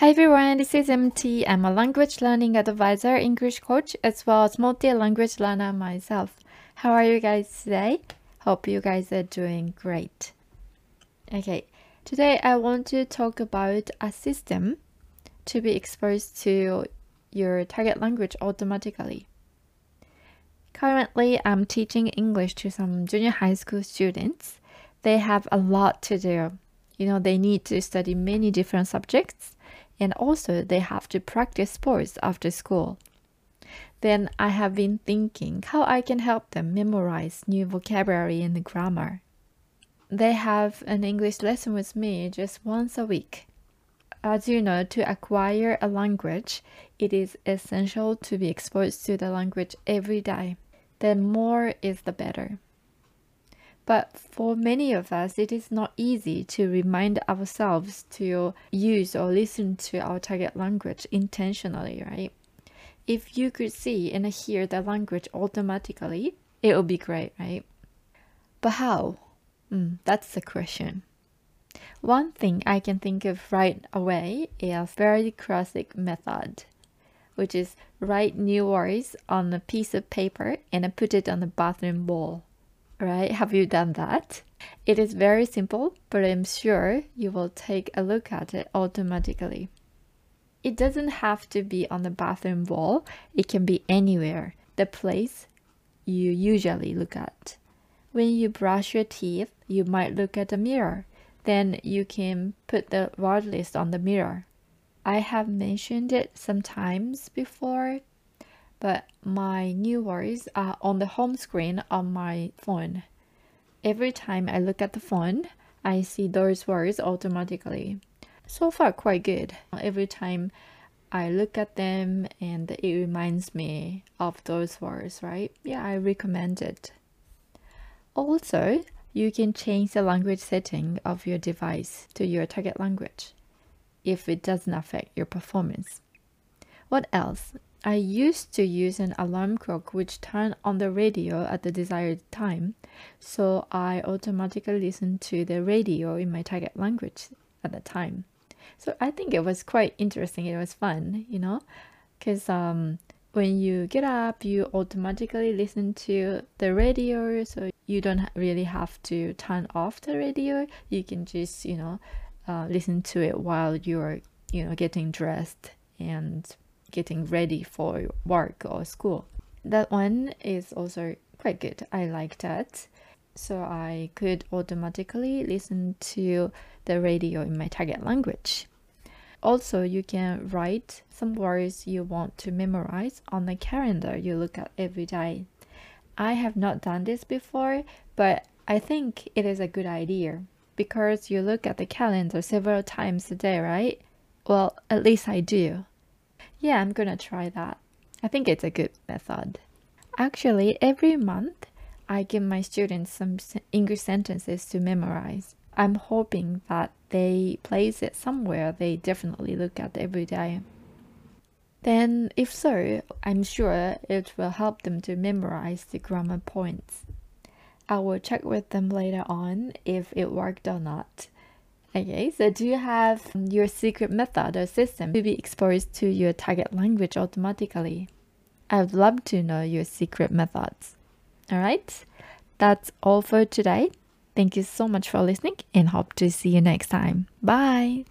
Hi everyone, this is MT. I'm a language learning advisor, English coach, as well as multi-language learner myself. How are you guys today? Hope you guys are doing great. Okay, today I want to talk about a system to be exposed to your target language automatically. Currently, I'm teaching English to some junior high school students. They have a lot to do. You know, they need to study many different subjects and also they have to practice sports after school. Then I have been thinking how I can help them memorize new vocabulary and grammar. They have an English lesson with me just once a week. As you know, to acquire a language, it is essential to be exposed to the language every day. The more is the better. But for many of us, it is not easy to remind ourselves to use or listen to our target language intentionally, right? If you could see and hear the language automatically, it would be great, right? But how? Mm, that's the question. One thing I can think of right away is a very classic method, which is write new words on a piece of paper and put it on the bathroom wall right? Have you done that? It is very simple, but I'm sure you will take a look at it automatically. It doesn't have to be on the bathroom wall, it can be anywhere, the place you usually look at. When you brush your teeth, you might look at the mirror. Then you can put the word list on the mirror. I have mentioned it sometimes before, but my new words are on the home screen on my phone. Every time I look at the phone, I see those words automatically. So far, quite good. Every time I look at them and it reminds me of those words, right? Yeah, I recommend it. Also, you can change the language setting of your device to your target language if it doesn't affect your performance. What else? I used to use an alarm clock which turned on the radio at the desired time, so I automatically listened to the radio in my target language at the time. So I think it was quite interesting. It was fun, you know, because um, when you get up, you automatically listen to the radio, so you don't really have to turn off the radio. You can just, you know, uh, listen to it while you're, you know, getting dressed and getting ready for work or school. That one is also quite good. I like that. So I could automatically listen to the radio in my target language. Also, you can write some words you want to memorize on the calendar you look at every day. I have not done this before, but I think it is a good idea because you look at the calendar several times a day, right? Well, at least I do. Yeah, I'm gonna try that. I think it's a good method. Actually, every month I give my students some English sentences to memorize. I'm hoping that they place it somewhere they definitely look at every day. Then, if so, I'm sure it will help them to memorize the grammar points. I will check with them later on if it worked or not. Okay, so do you have your secret method or system to be exposed to your target language automatically? I would love to know your secret methods. All right, that's all for today. Thank you so much for listening and hope to see you next time. Bye.